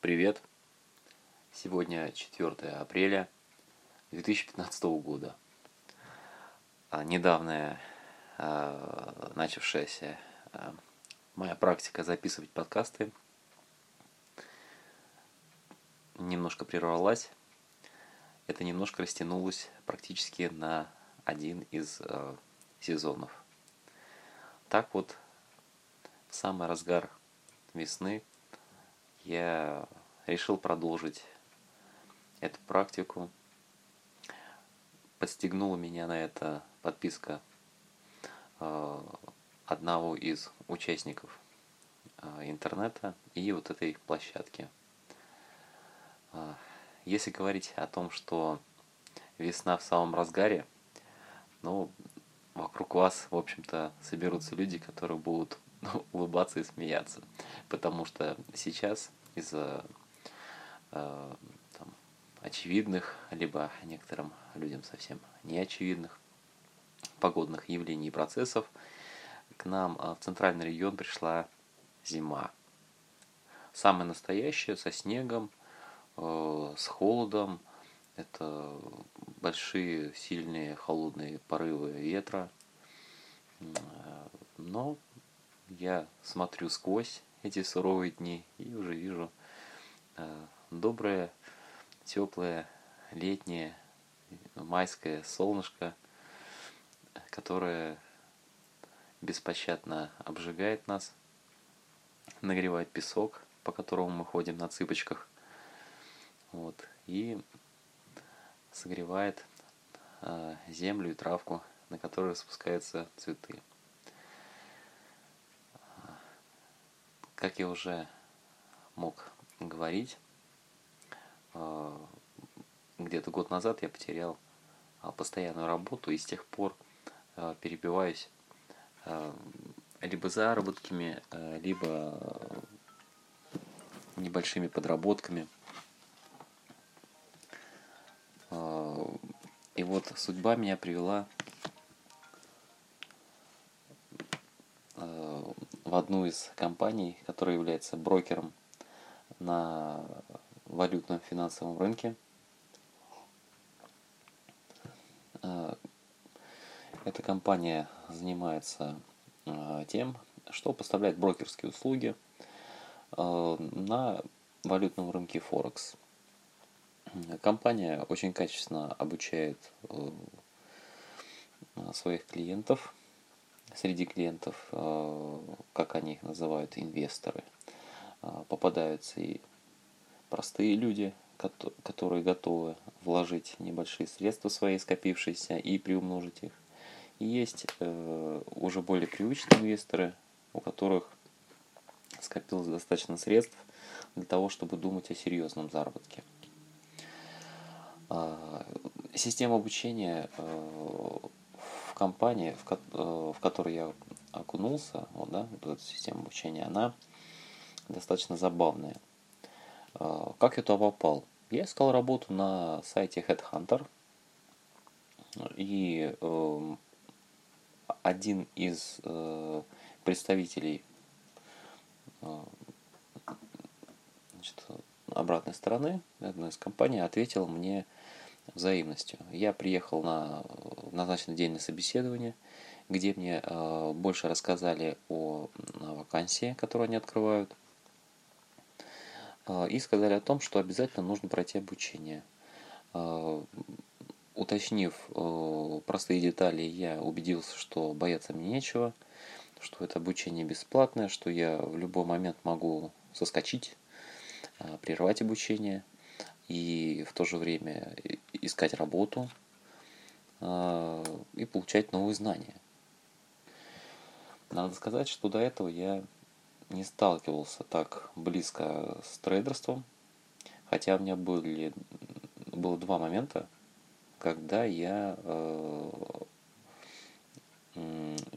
Привет! Сегодня 4 апреля 2015 года. А, недавняя а, начавшаяся а, моя практика записывать подкасты немножко прервалась. Это немножко растянулось практически на один из сезонов. Так вот, в самый разгар весны я решил продолжить эту практику. Подстегнула меня на это подписка э, одного из участников э, интернета и вот этой площадки. Э, если говорить о том, что весна в самом разгаре, ну, вокруг вас, в общем-то, соберутся люди, которые будут улыбаться и смеяться. Потому что сейчас из-за э, очевидных, либо некоторым людям совсем неочевидных погодных явлений и процессов к нам э, в центральный регион пришла зима. Самая настоящая, со снегом, э, с холодом. Это большие, сильные, холодные порывы ветра. Но я смотрю сквозь эти суровые дни. И уже вижу э, доброе, теплое, летнее, майское солнышко, которое беспощадно обжигает нас, нагревает песок, по которому мы ходим на цыпочках, вот, и согревает э, землю и травку, на которой спускаются цветы. Как я уже мог говорить, э, где-то год назад я потерял а, постоянную работу и с тех пор э, перебиваюсь э, либо заработками, либо небольшими подработками. И вот судьба меня привела в одну из компаний, которая является брокером на валютном финансовом рынке. Э, эта компания занимается э, тем, что поставляет брокерские услуги э, на валютном рынке Форекс. Компания очень качественно обучает своих клиентов среди клиентов, э, как они их называют, инвесторы, э, попадаются и простые люди, которые готовы вложить небольшие средства свои скопившиеся и приумножить их. И есть э, уже более привычные инвесторы, у которых скопилось достаточно средств для того, чтобы думать о серьезном заработке. Система обучения компания, в, ко э, в которой я окунулся, вот, да, вот эта система обучения, она достаточно забавная. Э, как я туда попал? Я искал работу на сайте Headhunter, и э, один из э, представителей э, значит, обратной стороны, одной из компаний, ответил мне взаимностью. Я приехал на назначенный день на собеседование, где мне э, больше рассказали о вакансии, которую они открывают, э, и сказали о том, что обязательно нужно пройти обучение. Э, уточнив простые детали, я убедился, что бояться мне нечего, что это обучение бесплатное, что я в любой момент могу соскочить, прервать обучение – и в то же время искать работу и получать новые знания. Надо сказать, что до этого я не сталкивался так близко с трейдерством, хотя у меня были, было два момента, когда я э,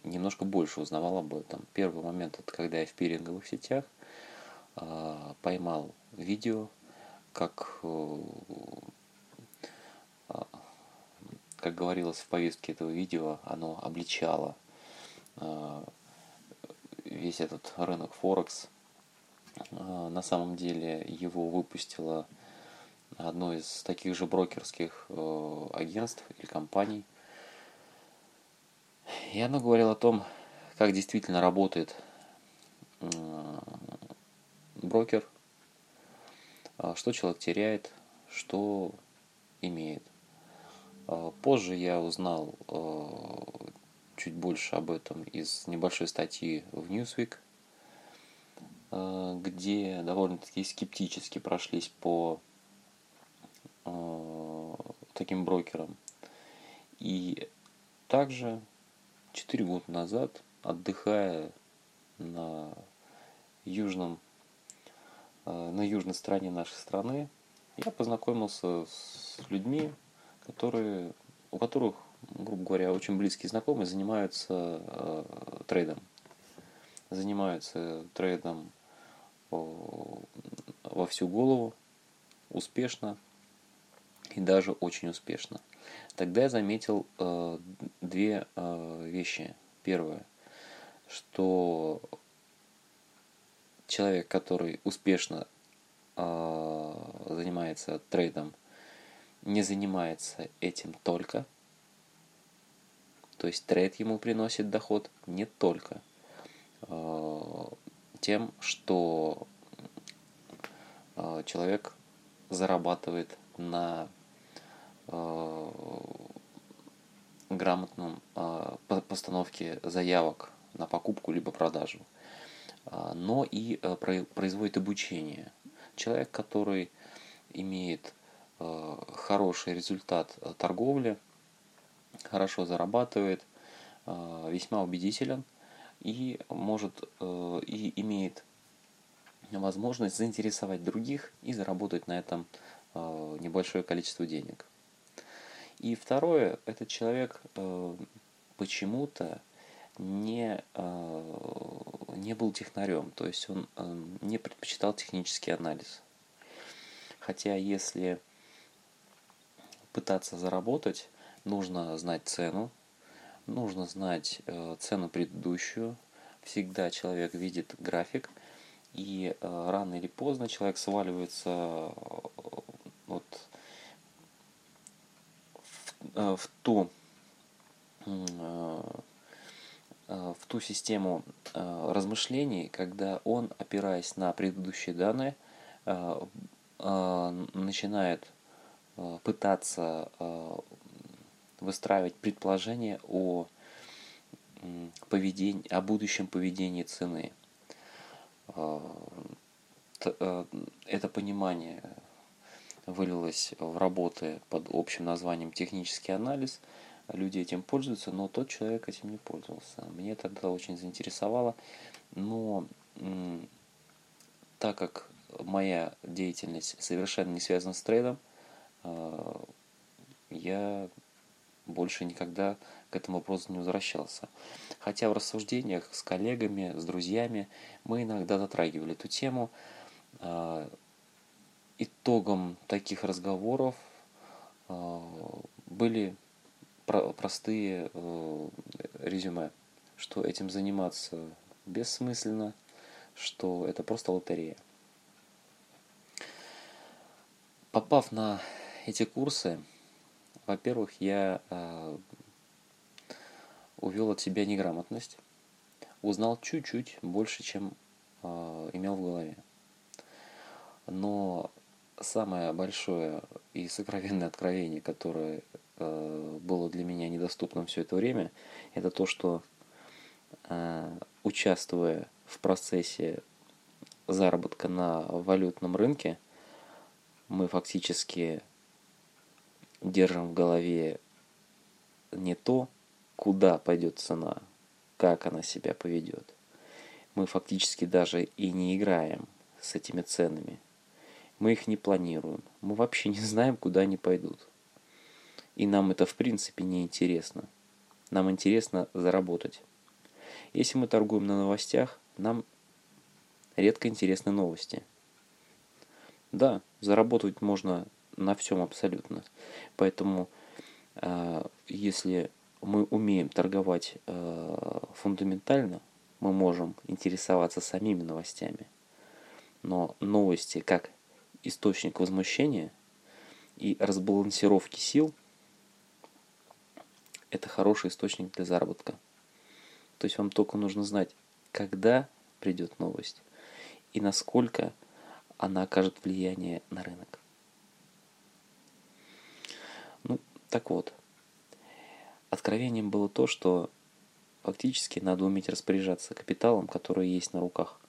немножко больше узнавал об этом. Первый момент это когда я в пиринговых сетях э, поймал видео как, э, как говорилось в повестке этого видео, оно обличало э, весь этот рынок Форекс На самом деле его выпустило одно из таких же брокерских агентств или компаний. И оно говорило о том, как действительно работает брокер, что человек теряет, что имеет. Позже я узнал чуть больше об этом из небольшой статьи в Newsweek, где довольно-таки скептически прошлись по таким брокерам. И также 4 года назад, отдыхая на южном, на южной стороне нашей страны, я познакомился с людьми, которые, у которых, грубо говоря, очень близкие знакомые занимаются э, трейдом. Занимаются трейдом во всю голову, успешно и даже очень успешно. Тогда я заметил э, две э, вещи. Первое, что человек, который успешно э, занимается трейдом, не занимается этим только. То есть трейд ему приносит доход не только э, тем, что э, человек зарабатывает на э, грамотном э, постановке заявок на покупку либо продажу, э, но и э, производит обучение. Человек, который имеет хороший результат э, торговли, хорошо зарабатывает, э, весьма убедителен и может и имеет возможность заинтересовать других и заработать на этом небольшое количество денег. И второе, этот человек почему-то не, не был технарем, то есть он не предпочитал технический анализ. Хотя если пытаться заработать, нужно знать цену, нужно знать э, цену предыдущую. Всегда человек видит график, и э, рано или поздно человек сваливается э, вот в, э, в ту э, э, в ту систему размышлений, когда он, опираясь на предыдущие данные, начинает пытаться э, выстраивать предположения о поведении, о будущем поведении цены. Э, это понимание вылилось в работы под общим названием технический анализ. Люди этим пользуются, но тот человек этим не пользовался. Мне тогда очень заинтересовало, но так как моя деятельность совершенно не связана с трейдом, я больше никогда к этому вопросу не возвращался. Хотя в рассуждениях с коллегами, с друзьями мы иногда затрагивали эту тему. А, итогом таких разговоров а, были простые э, резюме, что этим заниматься бессмысленно, что это просто лотерея. Попав на эти курсы, во-первых, я э, увел от себя неграмотность, узнал чуть-чуть больше, чем э, имел в голове. Но самое большое и сокровенное откровение, которое э, было для меня недоступным все это время, это то, что э, участвуя в процессе заработка на валютном рынке, мы фактически держим в голове не то, куда пойдет цена, как она себя поведет. Мы фактически даже и не играем с этими ценами. Мы их не планируем. Мы вообще не знаем, куда они пойдут. И нам это в принципе не интересно. Нам интересно заработать. Если мы торгуем на новостях, нам редко интересны новости. Да, заработать можно на всем абсолютно. Поэтому, э, если мы умеем торговать э, фундаментально, мы можем интересоваться самими новостями. но новости как источник возмущения и разбалансировки сил – это хороший источник для заработка. То есть вам только нужно знать, когда придет новость и насколько она окажет влияние на рынок. Ну, так вот, откровением было то, что фактически надо уметь распоряжаться капиталом, который есть на руках.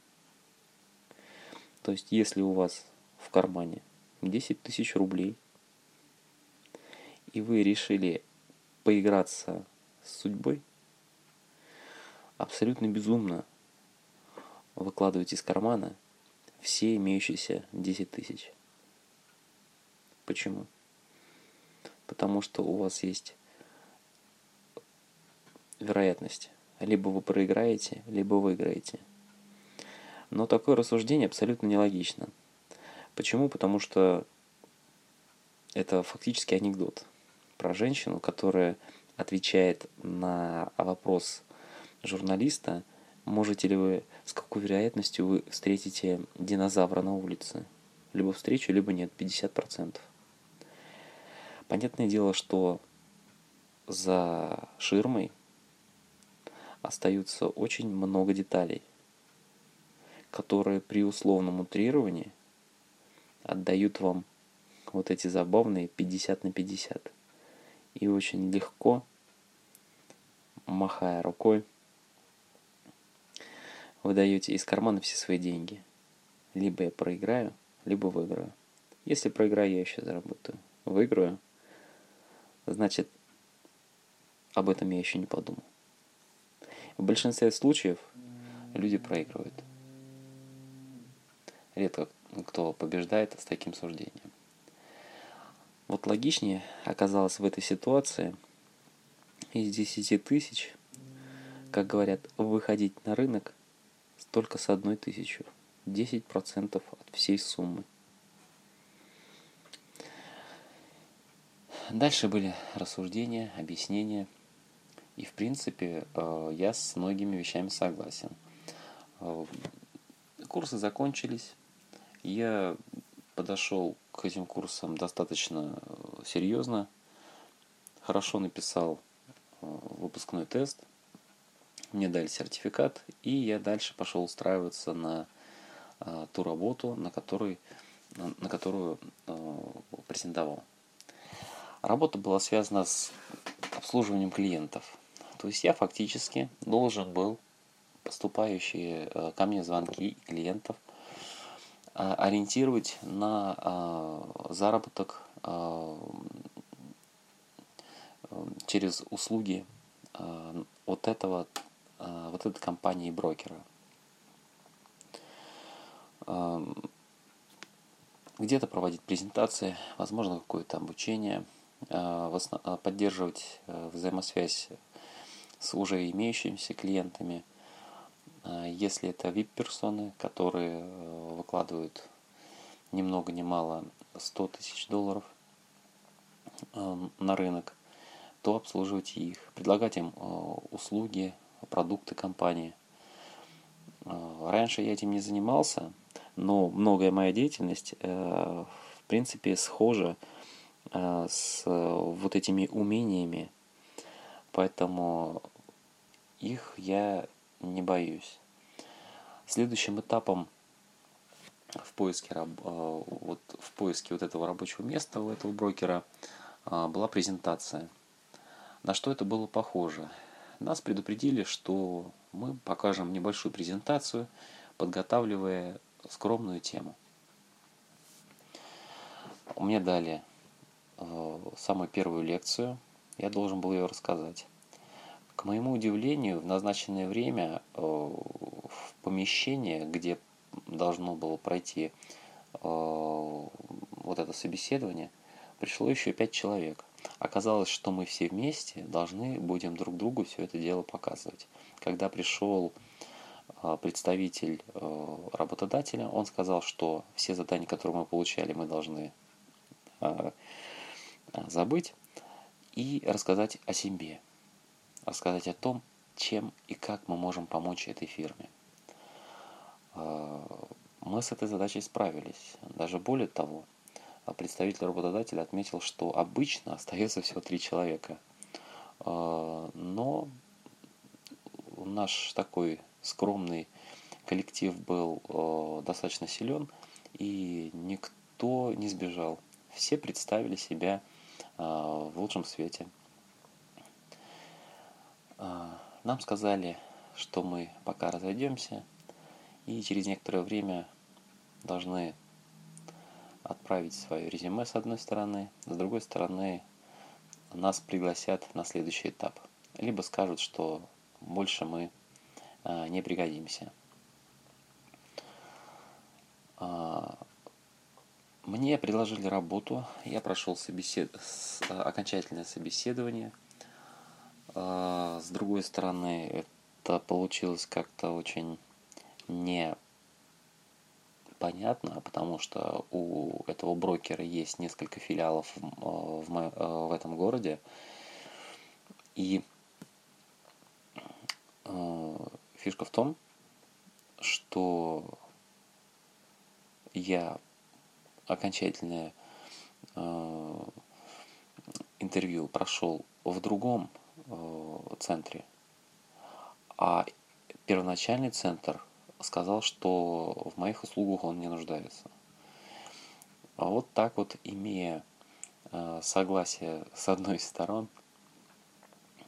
То есть, если у вас в кармане 10 тысяч рублей, и вы решили поиграться с судьбой, абсолютно безумно выкладывать из кармана все имеющиеся 10 тысяч. Почему? Потому что у вас есть вероятность. Либо вы проиграете, либо выиграете. Но такое рассуждение абсолютно нелогично. Почему? Потому что это фактически анекдот про женщину, которая отвечает на вопрос журналиста, можете ли вы, с какой вероятностью вы встретите динозавра на улице. Либо встречу, либо нет, 50%. Понятное дело, что за ширмой остаются очень много деталей, которые при условном утрировании отдают вам вот эти забавные 50 на 50. И очень легко, махая рукой, вы даете из кармана все свои деньги. Либо я проиграю, либо выиграю. Если проиграю, я еще заработаю. Выиграю, значит, об этом я еще не подумал. В большинстве случаев люди проигрывают. Редко кто побеждает с таким суждением. Вот логичнее оказалось в этой ситуации из 10 тысяч, как говорят, выходить на рынок только с одной тысячу. 10% от всей суммы. Дальше были рассуждения, объяснения – и, в принципе, э, я с многими вещами согласен. Э, курсы закончились. Я подошел к этим курсам достаточно э, серьезно. Хорошо написал выпускной тест. Мне дали сертификат, и я дальше пошел устраиваться на ту работу, на, которой, на которую претендовал. Работа была связана с обслуживанием клиентов. То есть я фактически должен был поступающие э, ко мне звонки клиентов э, ориентировать на э, заработок через услуги вот этого вот этой компании брокера. Где-то проводить презентации, возможно, какое-то обучение, поддерживать взаимосвязь с уже имеющимися клиентами. А, если это VIP-персоны, которые э, выкладывают ни много ни мало 100 тысяч долларов э, на рынок, то обслуживать их, предлагать им э, услуги, продукты компании. Раньше я этим не занимался, но многое моя деятельность в принципе схожа с вот этими умениями, поэтому их я не боюсь. Следующим этапом в поиске, э, вот, в поиске вот этого рабочего места у этого брокера э, была презентация. На что это было похоже? Нас предупредили, что мы покажем небольшую презентацию, подготавливая скромную тему. Мне дали э, самую первую лекцию, я должен был ее рассказать. К моему удивлению, в назначенное время э, в помещение, где должно было пройти э, вот это собеседование, пришло еще пять человек. Оказалось, что мы все вместе должны будем друг другу все это дело показывать. Когда пришел э, представитель работодателя, он сказал, что все задания, которые мы получали, мы должны забыть и рассказать о себе рассказать о том, чем и как мы можем помочь этой фирме. А, мы с этой задачей справились. Даже более того, представитель работодателя отметил, что обычно остается всего три человека. Но наш такой скромный коллектив был достаточно силен, и никто не сбежал. Все представили себя в лучшем свете. Нам сказали, что мы пока разойдемся, и через некоторое время должны отправить свое резюме с одной стороны, с другой стороны нас пригласят на следующий этап. Либо скажут, что больше мы а, не пригодимся. Мне предложили работу, я прошел собесед... окончательное собеседование. А, с другой стороны, это получилось как-то очень не понятно, потому что у этого брокера есть несколько филиалов в, в, э, в этом городе. И э, фишка в том, что я окончательное э, интервью прошел в другом э, центре, а первоначальный центр сказал, что в моих услугах он не нуждается. А вот так вот, имея э, согласие с одной из сторон,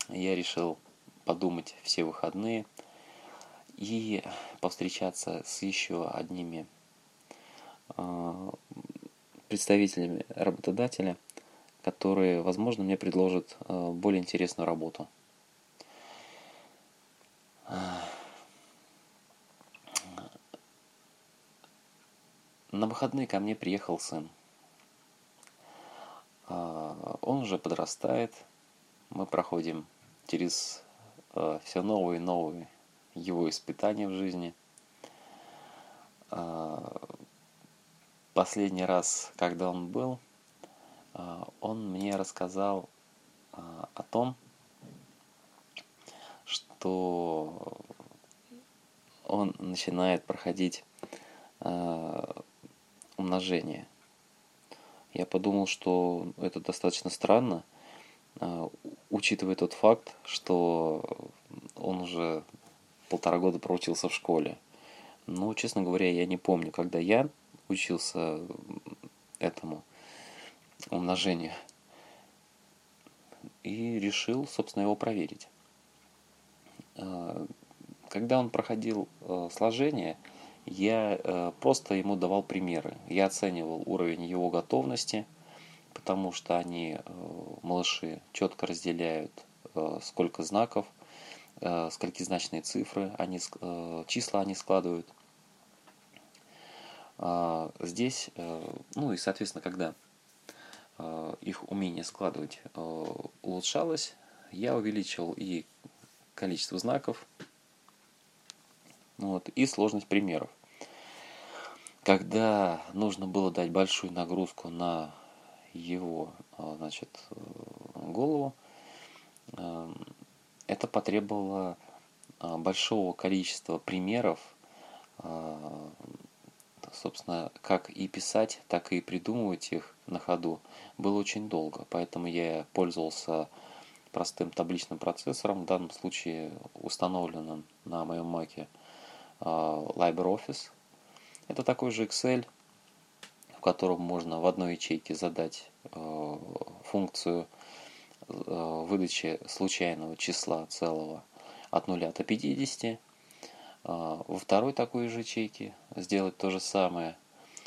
я решил подумать все выходные и повстречаться с еще одними представителями работодателя, которые, возможно, мне предложат э, более интересную работу. На выходные ко мне приехал сын. А, он уже подрастает. Мы проходим через а, все новые и новые его испытания в жизни. А, последний раз, когда он был, он мне рассказал о том, что он начинает проходить умножения. Я подумал, что это достаточно странно, а, учитывая тот факт, что он уже полтора года проучился в школе. Но, честно говоря, я не помню, когда я учился этому умножению. И решил, собственно, его проверить. А, когда он проходил э, сложение, я э, просто ему давал примеры. Я оценивал уровень его готовности, потому что они, э, малыши, четко разделяют, сколько знаков, скольки значные цифры, они, числа они складывают. А, здесь, ну и, соответственно, когда их умение складывать улучшалось, я увеличивал и количество знаков, вот, и сложность примеров. Когда нужно было дать большую нагрузку на его значит, э, голову, это потребовало большого количества примеров, собственно, как и писать, так и придумывать их на ходу было очень долго. Поэтому я пользовался простым табличным процессором, в данном случае установленным на моем маке – а, LibreOffice. Это такой же Excel, в котором можно в одной ячейке задать а, функцию а, выдачи случайного числа целого от 0 до 50. Во второй такой же ячейке сделать то же самое.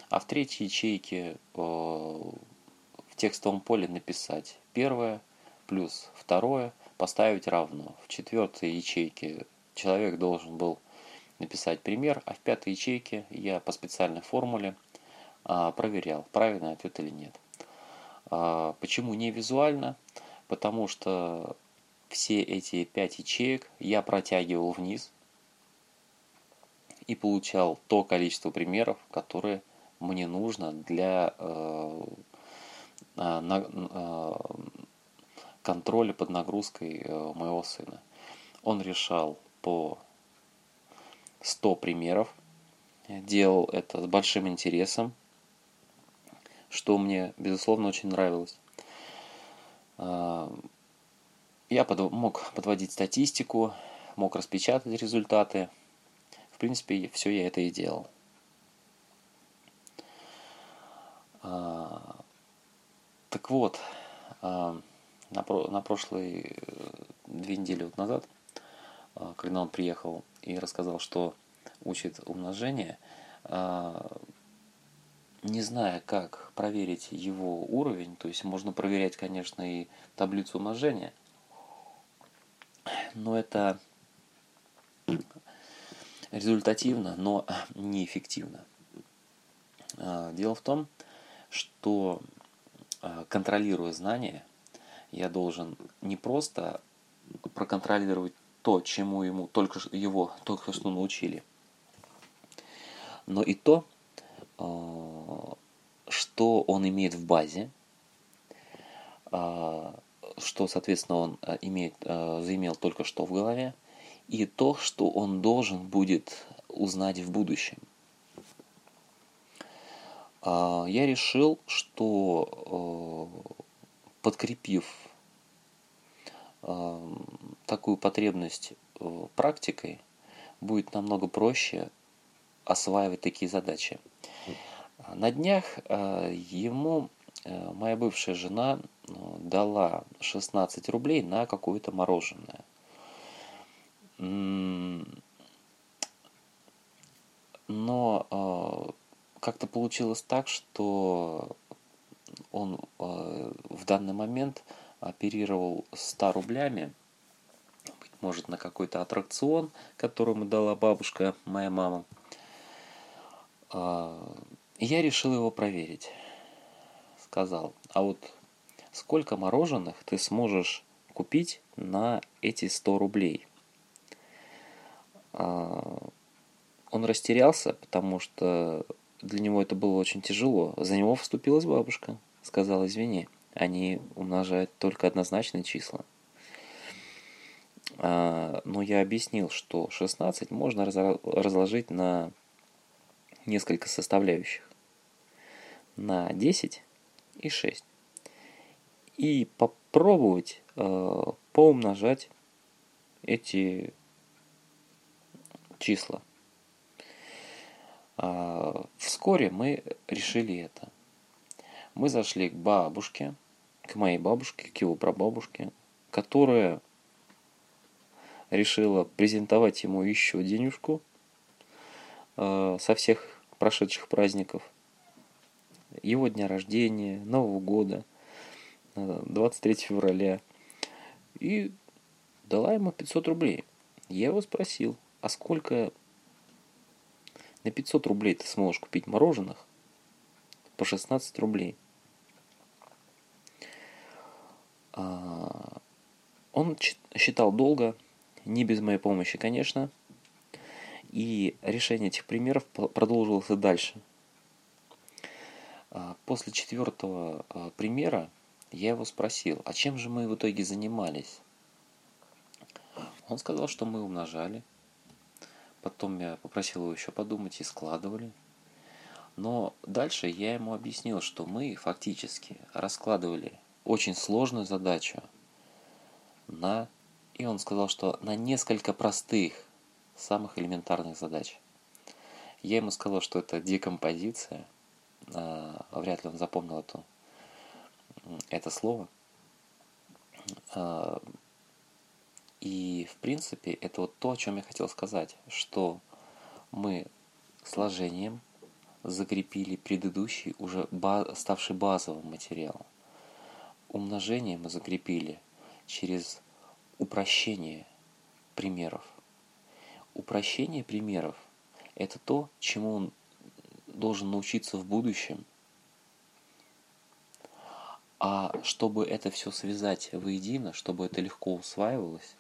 А в третьей ячейке в текстовом поле написать первое плюс второе, поставить равно. В четвертой ячейке человек должен был написать пример, а в пятой ячейке я по специальной формуле а, проверял, правильный ответ или нет. А, почему не визуально? Потому что все эти пять ячеек я протягивал вниз и получал то количество примеров, которые мне нужно для э, а, на, э, контроля под нагрузкой э, моего сына. Он решал по 100 примеров делал это с большим интересом, что мне, безусловно, очень нравилось. А, я под, мог подводить статистику, мог распечатать результаты. В принципе, все я это и делал. А, так вот, а, на, про, на прошлые э, две недели вот назад, когда он приехал и рассказал, что учит умножение, не зная, как проверить его уровень, то есть можно проверять, конечно, и таблицу умножения, но это результативно, но неэффективно. А, дело в том, что а, контролируя знания, я должен не просто проконтролировать то, чему ему только его только что научили, но и то, а, что он имеет в базе, что, соответственно, он имеет, заимел только что в голове, и то, что он должен будет узнать в будущем. А, я решил, что э, подкрепив э, такую потребность э, практикой, будет намного проще осваивать такие задачи. На днях ему моя бывшая жена дала 16 рублей на какое-то мороженое – но э, как-то получилось так, что он э, в данный момент оперировал 100 рублями, быть может, на какой-то аттракцион, который ему дала бабушка, моя мама. Э, я решил его проверить. Сказал, а вот сколько мороженых ты сможешь купить на эти 100 рублей? А, он растерялся, потому что для него это было очень тяжело. За него вступилась бабушка, сказала, извини, они умножают только однозначные числа. А, но я объяснил, что 16 можно разложить на несколько составляющих. На 10 и 6. И попробовать э, поумножать эти числа. А, вскоре мы решили это. Мы зашли к бабушке, к моей бабушке, к его прабабушке, которая решила презентовать ему еще денежку э, со всех прошедших праздников. Его дня рождения, Нового года, 23 февраля. И дала ему 500 рублей. Я его спросил, а сколько на 500 рублей ты сможешь купить мороженых по 16 рублей? А, он считал долго, не без моей помощи, конечно, и решение этих примеров продолжилось и дальше. А, после четвертого а, примера я его спросил, а чем же мы в итоге занимались? Он сказал, что мы умножали, Потом я попросил его еще подумать и складывали. Но дальше я ему объяснил, что мы фактически раскладывали очень сложную задачу на... И он сказал, что на несколько простых, самых элементарных задач. Я ему сказал, что это декомпозиция. А, вряд ли он запомнил это, это слово. А, и, в принципе, это вот то, о чем я хотел сказать, что мы сложением закрепили предыдущий, уже ба ставший базовым материал. Умножение мы закрепили через упрощение примеров. Упрощение примеров – это то, чему он должен научиться в будущем. А чтобы это все связать воедино, чтобы это легко усваивалось,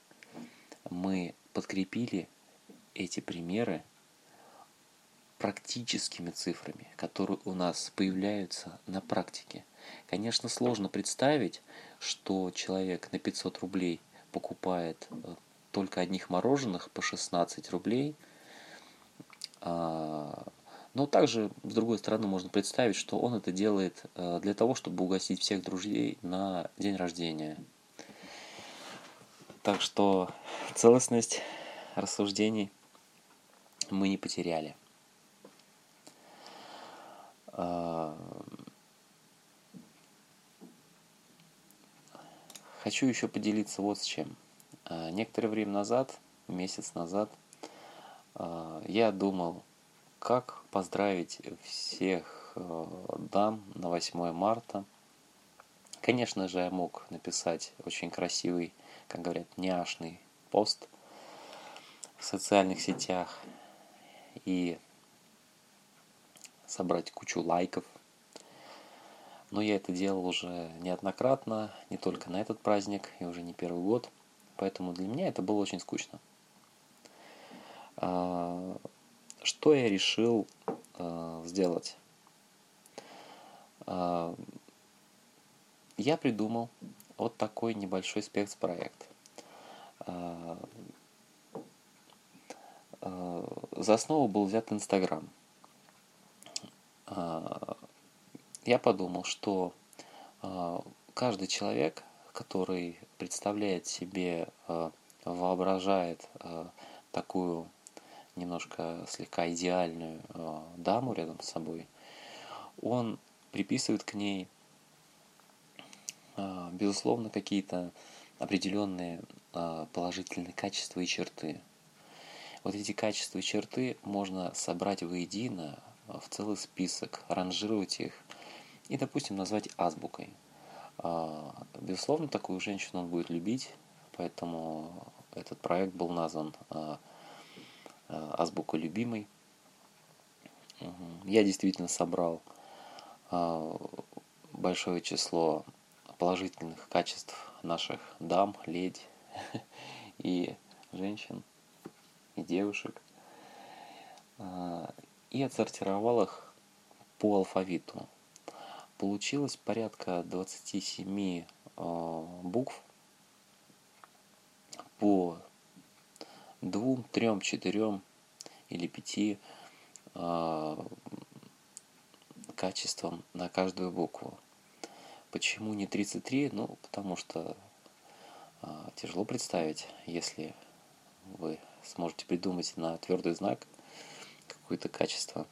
мы подкрепили эти примеры практическими цифрами, которые у нас появляются на практике. Конечно, сложно представить, что человек на 500 рублей покупает э, только одних мороженых по 16 рублей, а, Но также, с другой стороны, можно представить, что он это делает э, для того, чтобы угостить всех друзей на день рождения. Так что целостность рассуждений мы не потеряли. А, хочу еще поделиться вот с чем. А, некоторое время назад, месяц назад, а, я думал, как поздравить всех дам на 8 марта. Конечно же, я мог написать очень красивый, как говорят, няшный пост в социальных сетях и собрать кучу лайков. Но я это делал уже неоднократно, не только на этот праздник, и уже не первый год. Поэтому для меня это было очень скучно. А, что я решил а, сделать? А, я придумал вот такой небольшой спецпроект. За основу был взят Инстаграм. Я подумал, что каждый человек, который представляет себе, воображает такую немножко слегка идеальную даму рядом с собой, он приписывает к ней, безусловно, какие-то определенные положительные качества и черты. Вот эти качества и черты можно собрать воедино в целый список, ранжировать их и, допустим, назвать азбукой. А, безусловно, такую женщину он будет любить, поэтому этот проект был назван а, а, азбука любимой. Я действительно собрал большое число положительных качеств наших дам, леди и женщин и девушек а, и отсортировал их по алфавиту. Получилось порядка 27 а, букв по двум, трем, четырем или пяти а, качествам на каждую букву. Почему не 33? Ну, потому что тяжело представить, если вы сможете придумать на твердый знак какое-то качество.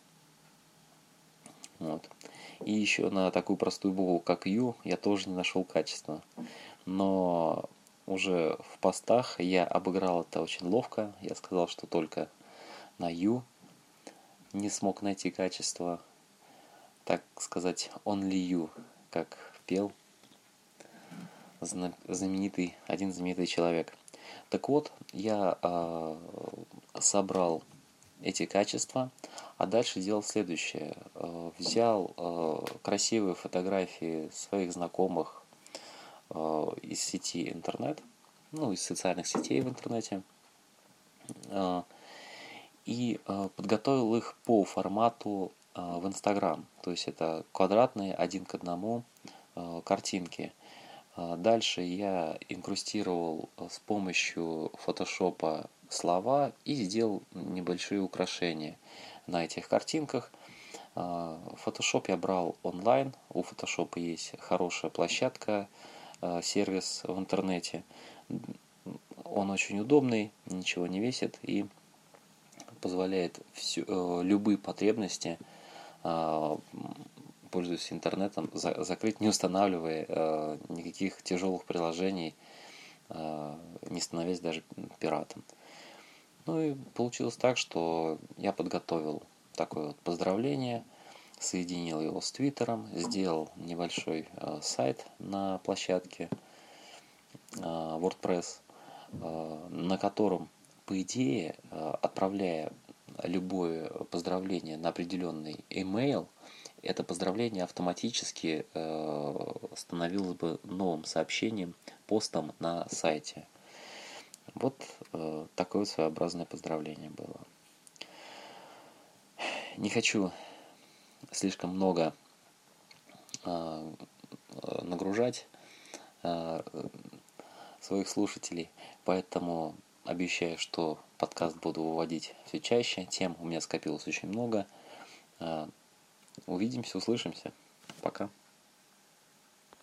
Вот. И еще на такую простую букву, как Ю, я тоже не нашел качества. Но уже в постах я обыграл это очень ловко. Я сказал, что только на Ю не смог найти качество. Так сказать, only you, как пел знаменитый, один знаменитый человек – так вот, я э, собрал эти качества, а дальше делал следующее. Э, взял э, красивые фотографии своих знакомых э, из сети интернет, ну, из социальных сетей в интернете, э, и э, подготовил их по формату э, в Инстаграм. То есть это квадратные один к одному картинки – а дальше я инкрустировал э, с помощью фотошопа слова и сделал небольшие украшения на этих картинках. Фотошоп я брал онлайн, у фотошопа есть хорошая площадка, э, сервис в интернете. Он очень удобный, ничего не весит и позволяет всю, э, любые потребности пользуясь интернетом, за, закрыть, не устанавливая э, никаких тяжелых приложений, э, не становясь даже пиратом. Ну и получилось так, что я подготовил такое вот поздравление, соединил его с Твиттером, сделал небольшой э, сайт на площадке э, WordPress, э, на котором, по идее, э, отправляя любое поздравление на определенный email, это поздравление автоматически э, становилось бы новым сообщением, постом на сайте. Вот э, такое своеобразное поздравление было. Не хочу слишком много э, нагружать своих слушателей, поэтому обещаю, что подкаст буду выводить все чаще. Тем у меня скопилось очень много – Увидимся, услышимся. Пока.